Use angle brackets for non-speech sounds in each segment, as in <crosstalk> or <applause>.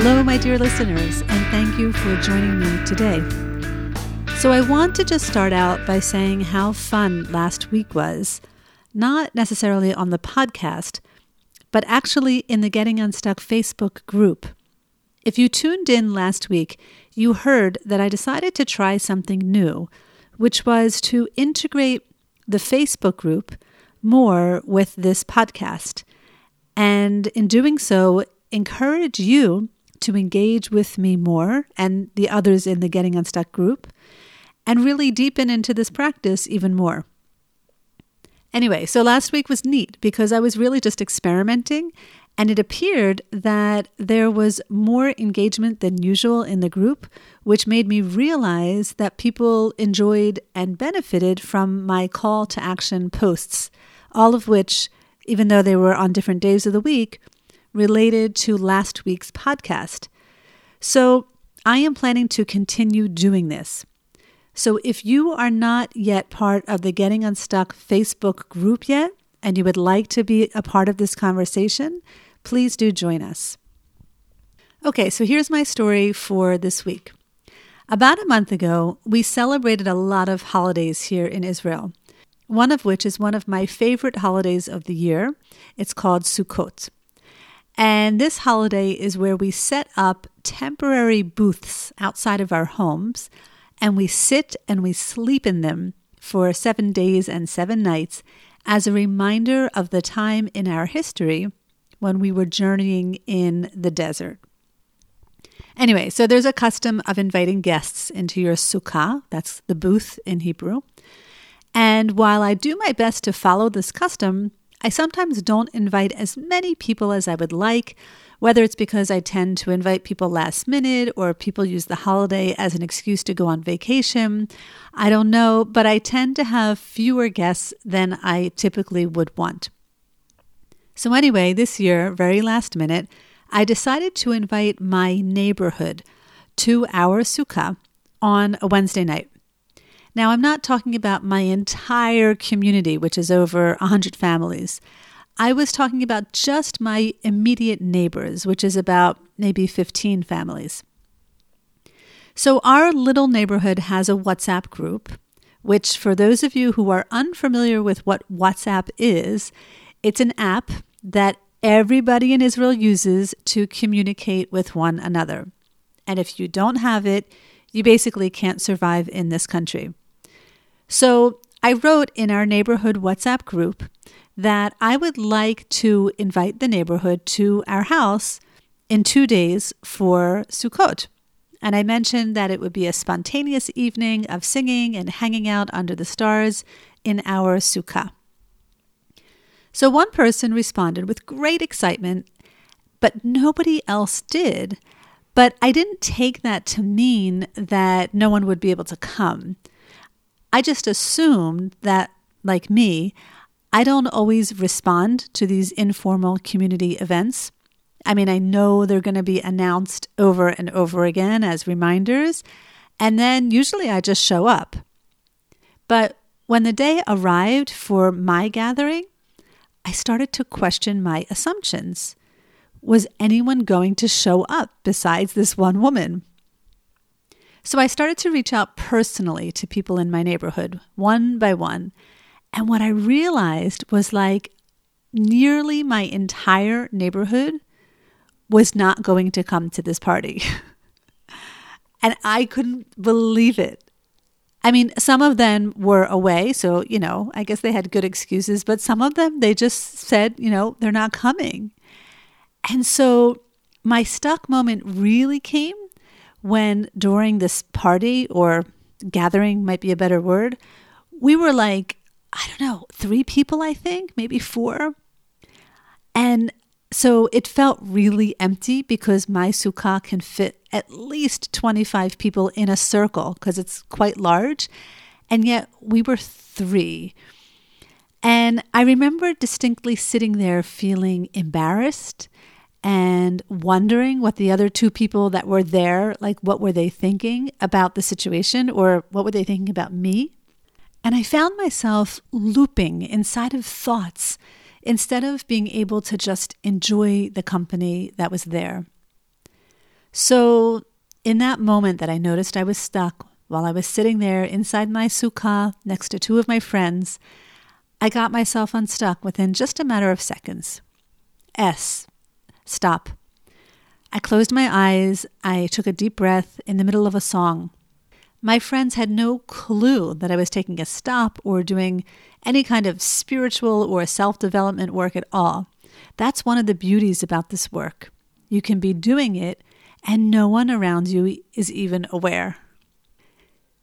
Hello, my dear listeners, and thank you for joining me today. So, I want to just start out by saying how fun last week was, not necessarily on the podcast, but actually in the Getting Unstuck Facebook group. If you tuned in last week, you heard that I decided to try something new, which was to integrate the Facebook group more with this podcast. And in doing so, encourage you to engage with me more and the others in the Getting Unstuck group and really deepen into this practice even more. Anyway, so last week was neat because I was really just experimenting and it appeared that there was more engagement than usual in the group, which made me realize that people enjoyed and benefited from my call to action posts, all of which, even though they were on different days of the week, related to last week's podcast. So I am planning to continue doing this. So if you are not yet part of the Getting Unstuck Facebook group yet, and you would like to be a part of this conversation, please do join us. Okay, so here's my story for this week. About a month ago, we celebrated a lot of holidays here in Israel, one of which is one of my favorite holidays of the year. It's called Sukkot. And this holiday is where we set up temporary booths outside of our homes and we sit and we sleep in them for seven days and seven nights as a reminder of the time in our history when we were journeying in the desert. Anyway, so there's a custom of inviting guests into your sukkah, that's the booth in Hebrew. And while I do my best to follow this custom, I sometimes don't invite as many people as I would like, whether it's because I tend to invite people last minute or people use the holiday as an excuse to go on vacation. I don't know, but I tend to have fewer guests than I typically would want. So, anyway, this year, very last minute, I decided to invite my neighborhood to our sukkah on a Wednesday night. Now, I'm not talking about my entire community, which is over 100 families. I was talking about just my immediate neighbors, which is about maybe 15 families. So, our little neighborhood has a WhatsApp group, which, for those of you who are unfamiliar with what WhatsApp is, it's an app that everybody in Israel uses to communicate with one another. And if you don't have it, you basically can't survive in this country. So I wrote in our neighborhood WhatsApp group that I would like to invite the neighborhood to our house in two days for Sukkot. And I mentioned that it would be a spontaneous evening of singing and hanging out under the stars in our sukkah. So one person responded with great excitement, but nobody else did. But I didn't take that to mean that no one would be able to come. I just assumed that, like me, I don't always respond to these informal community events. I mean, I know they're going to be announced over and over again as reminders, and then usually I just show up. But when the day arrived for my gathering, I started to question my assumptions. Was anyone going to show up besides this one woman? So I started to reach out personally to people in my neighborhood, one by one. And what I realized was like nearly my entire neighborhood was not going to come to this party. <laughs> and I couldn't believe it. I mean, some of them were away, so, you know, I guess they had good excuses, but some of them, they just said, you know, they're not coming. And so my stuck moment really came when during this party or gathering might be a better word, we were like, I don't know, three people, I think, maybe four. And So it felt really empty because my sukkah can fit at least 25 people in a circle because it's quite large. And yet we were three. And I remember distinctly sitting there feeling embarrassed and wondering what the other two people that were there, like what were they thinking about the situation or what were they thinking about me? And I found myself looping inside of thoughts instead of being able to just enjoy the company that was there. So, in that moment that I noticed I was stuck while I was sitting there inside my sukkah next to two of my friends, I got myself unstuck within just a matter of seconds. S. Stop. I closed my eyes. I took a deep breath in the middle of a song. My friends had no clue that I was taking a stop or doing any kind of spiritual or self development work at all. That's one of the beauties about this work. You can be doing it and no one around you is even aware.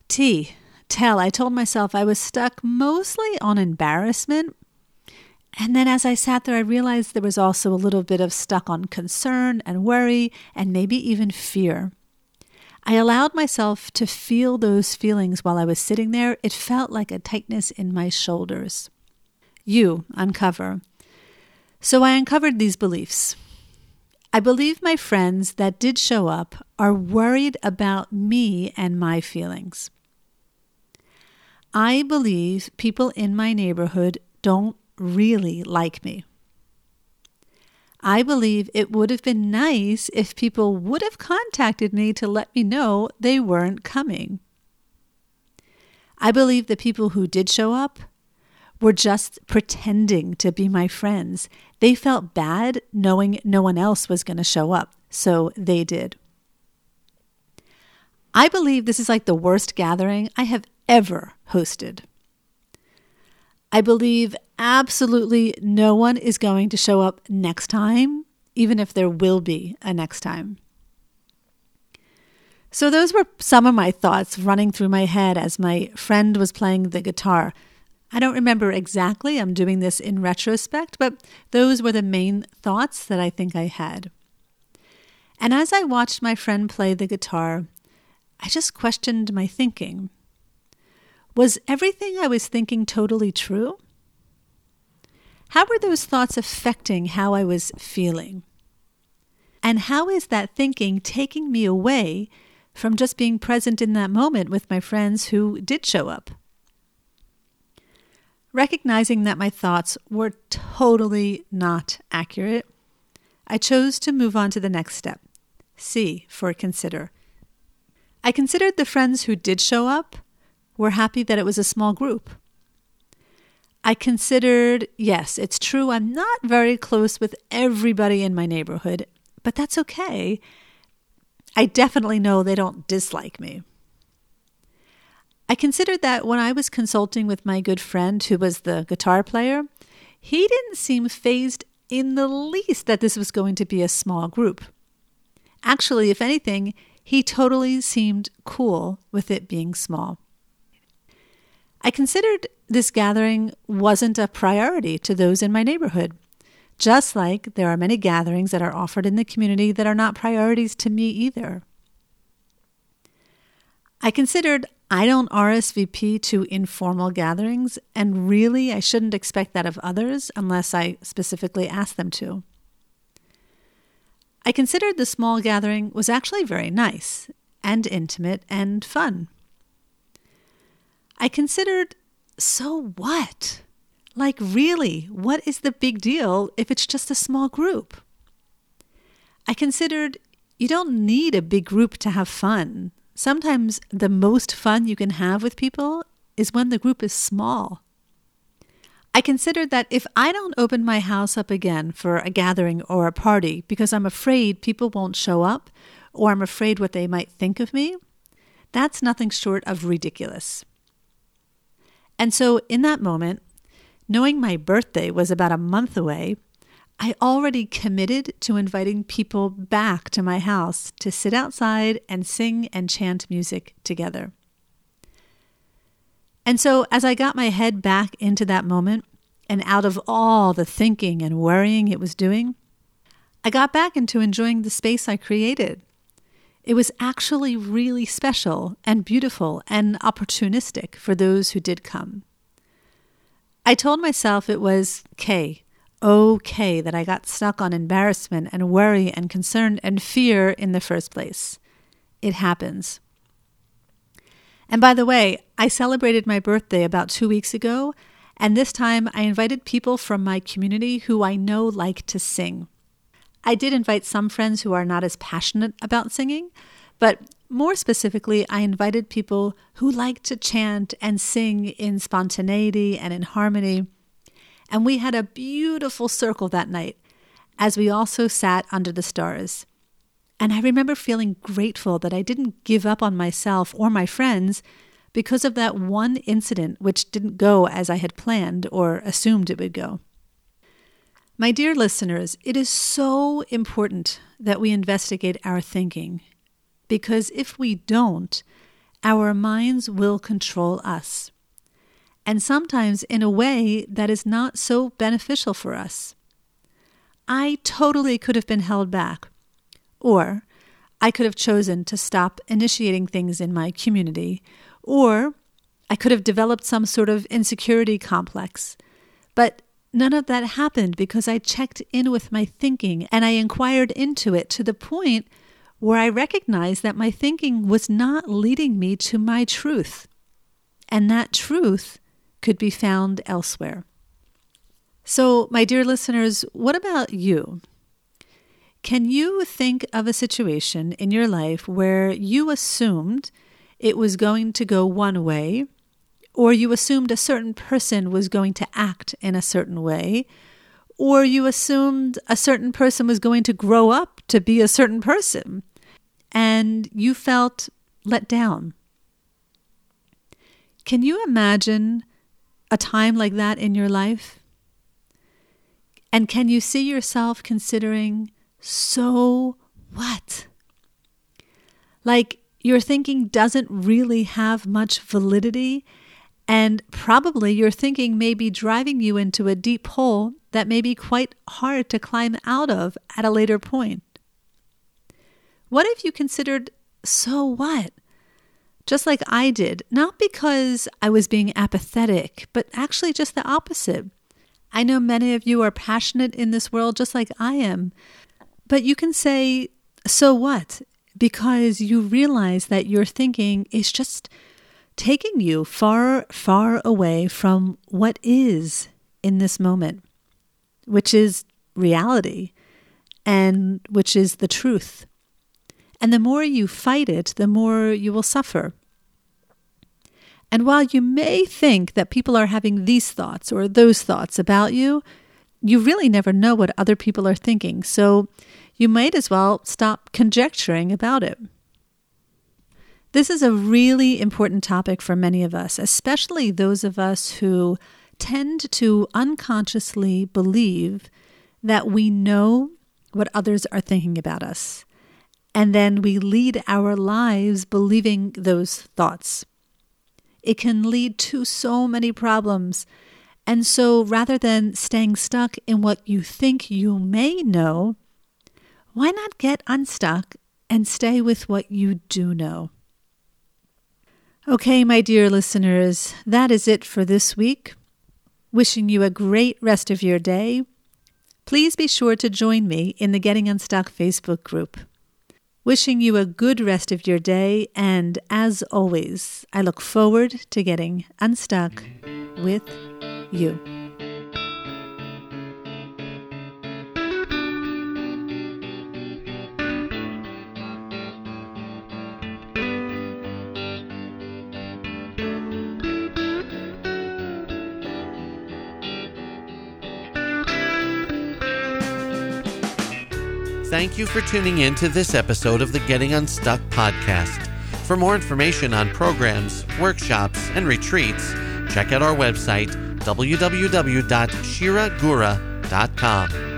T. Tell. I told myself I was stuck mostly on embarrassment. And then as I sat there, I realized there was also a little bit of stuck on concern and worry and maybe even fear. I allowed myself to feel those feelings while I was sitting there. It felt like a tightness in my shoulders. You uncover. So I uncovered these beliefs. I believe my friends that did show up are worried about me and my feelings. I believe people in my neighborhood don't really like me. I believe it would have been nice if people would have contacted me to let me know they weren't coming. I believe the people who did show up were just pretending to be my friends. They felt bad knowing no one else was going to show up, so they did. I believe this is like the worst gathering I have ever hosted. I believe absolutely no one is going to show up next time, even if there will be a next time. So, those were some of my thoughts running through my head as my friend was playing the guitar. I don't remember exactly, I'm doing this in retrospect, but those were the main thoughts that I think I had. And as I watched my friend play the guitar, I just questioned my thinking. Was everything I was thinking totally true? How were those thoughts affecting how I was feeling? And how is that thinking taking me away from just being present in that moment with my friends who did show up? Recognizing that my thoughts were totally not accurate, I chose to move on to the next step C for consider. I considered the friends who did show up were happy that it was a small group. I considered, yes, it's true, I'm not very close with everybody in my neighborhood, but that's okay. I definitely know they don't dislike me. I considered that when I was consulting with my good friend who was the guitar player, he didn't seem fazed in the least that this was going to be a small group. Actually, if anything, he totally seemed cool with it being small. I considered this gathering wasn't a priority to those in my neighborhood, just like there are many gatherings that are offered in the community that are not priorities to me either. I considered I don't RSVP to informal gatherings, and really I shouldn't expect that of others unless I specifically ask them to. I considered the small gathering was actually very nice and intimate and fun. I considered so what? Like, really, what is the big deal if it's just a small group? I considered you don't need a big group to have fun. Sometimes the most fun you can have with people is when the group is small. I considered that if I don't open my house up again for a gathering or a party because I'm afraid people won't show up or I'm afraid what they might think of me, that's nothing short of ridiculous. And so, in that moment, knowing my birthday was about a month away, I already committed to inviting people back to my house to sit outside and sing and chant music together. And so, as I got my head back into that moment and out of all the thinking and worrying it was doing, I got back into enjoying the space I created. It was actually really special and beautiful and opportunistic for those who did come. I told myself it was K, okay that I got stuck on embarrassment and worry and concern and fear in the first place. It happens. And by the way, I celebrated my birthday about two weeks ago, and this time I invited people from my community who I know like to sing. I did invite some friends who are not as passionate about singing, but more specifically, I invited people who like to chant and sing in spontaneity and in harmony. And we had a beautiful circle that night as we also sat under the stars. And I remember feeling grateful that I didn't give up on myself or my friends because of that one incident which didn't go as I had planned or assumed it would go. My dear listeners, it is so important that we investigate our thinking because if we don't, our minds will control us. And sometimes in a way that is not so beneficial for us. I totally could have been held back, or I could have chosen to stop initiating things in my community, or I could have developed some sort of insecurity complex. But None of that happened because I checked in with my thinking and I inquired into it to the point where I recognized that my thinking was not leading me to my truth. And that truth could be found elsewhere. So, my dear listeners, what about you? Can you think of a situation in your life where you assumed it was going to go one way or you assumed a certain person was going to act in a certain way, or you assumed a certain person was going to grow up to be a certain person, and you felt let down. Can you imagine a time like that in your life? And can you see yourself considering, so what? Like your thinking doesn't really have much validity and probably your thinking may be driving you into a deep hole that may be quite hard to climb out of at a later point. What if you considered, so what? Just like I did, not because I was being apathetic, but actually just the opposite. I know many of you are passionate in this world just like I am, but you can say, so what? Because you realize that your thinking is just taking you far, far away from what is in this moment, which is reality and which is the truth. And the more you fight it, the more you will suffer. And while you may think that people are having these thoughts or those thoughts about you, you really never know what other people are thinking. So you might as well stop conjecturing about it. This is a really important topic for many of us, especially those of us who tend to unconsciously believe that we know what others are thinking about us. And then we lead our lives believing those thoughts. It can lead to so many problems. And so rather than staying stuck in what you think you may know, why not get unstuck and stay with what you do know? Okay, my dear listeners, that is it for this week. Wishing you a great rest of your day. Please be sure to join me in the Getting Unstuck Facebook group. Wishing you a good rest of your day, and as always, I look forward to getting unstuck with you. Thank you for tuning in to this episode of the Getting Unstuck podcast. For more information on programs, workshops, and retreats, check out our website www.shiragura.com.